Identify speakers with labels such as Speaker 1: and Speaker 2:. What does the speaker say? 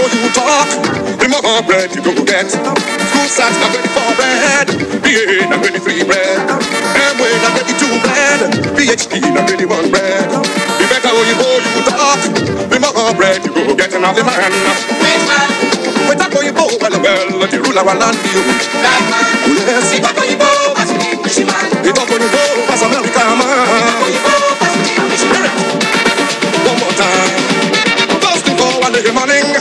Speaker 1: know you talk. Bread, you know get, School socks not ready for bread. BA not ready three bread. Amway not ready two bread. PhD not ready one bread. Be better you you talk. Bring bread, you go get another man. Wait, man. Wait, I'm you go, well, well, the ruler will land you. That man. Oh, yes. If I'm go, that's me, Michiman. If I'm go, America, man. If I'm go, that's me, One more time. First to go, and morning.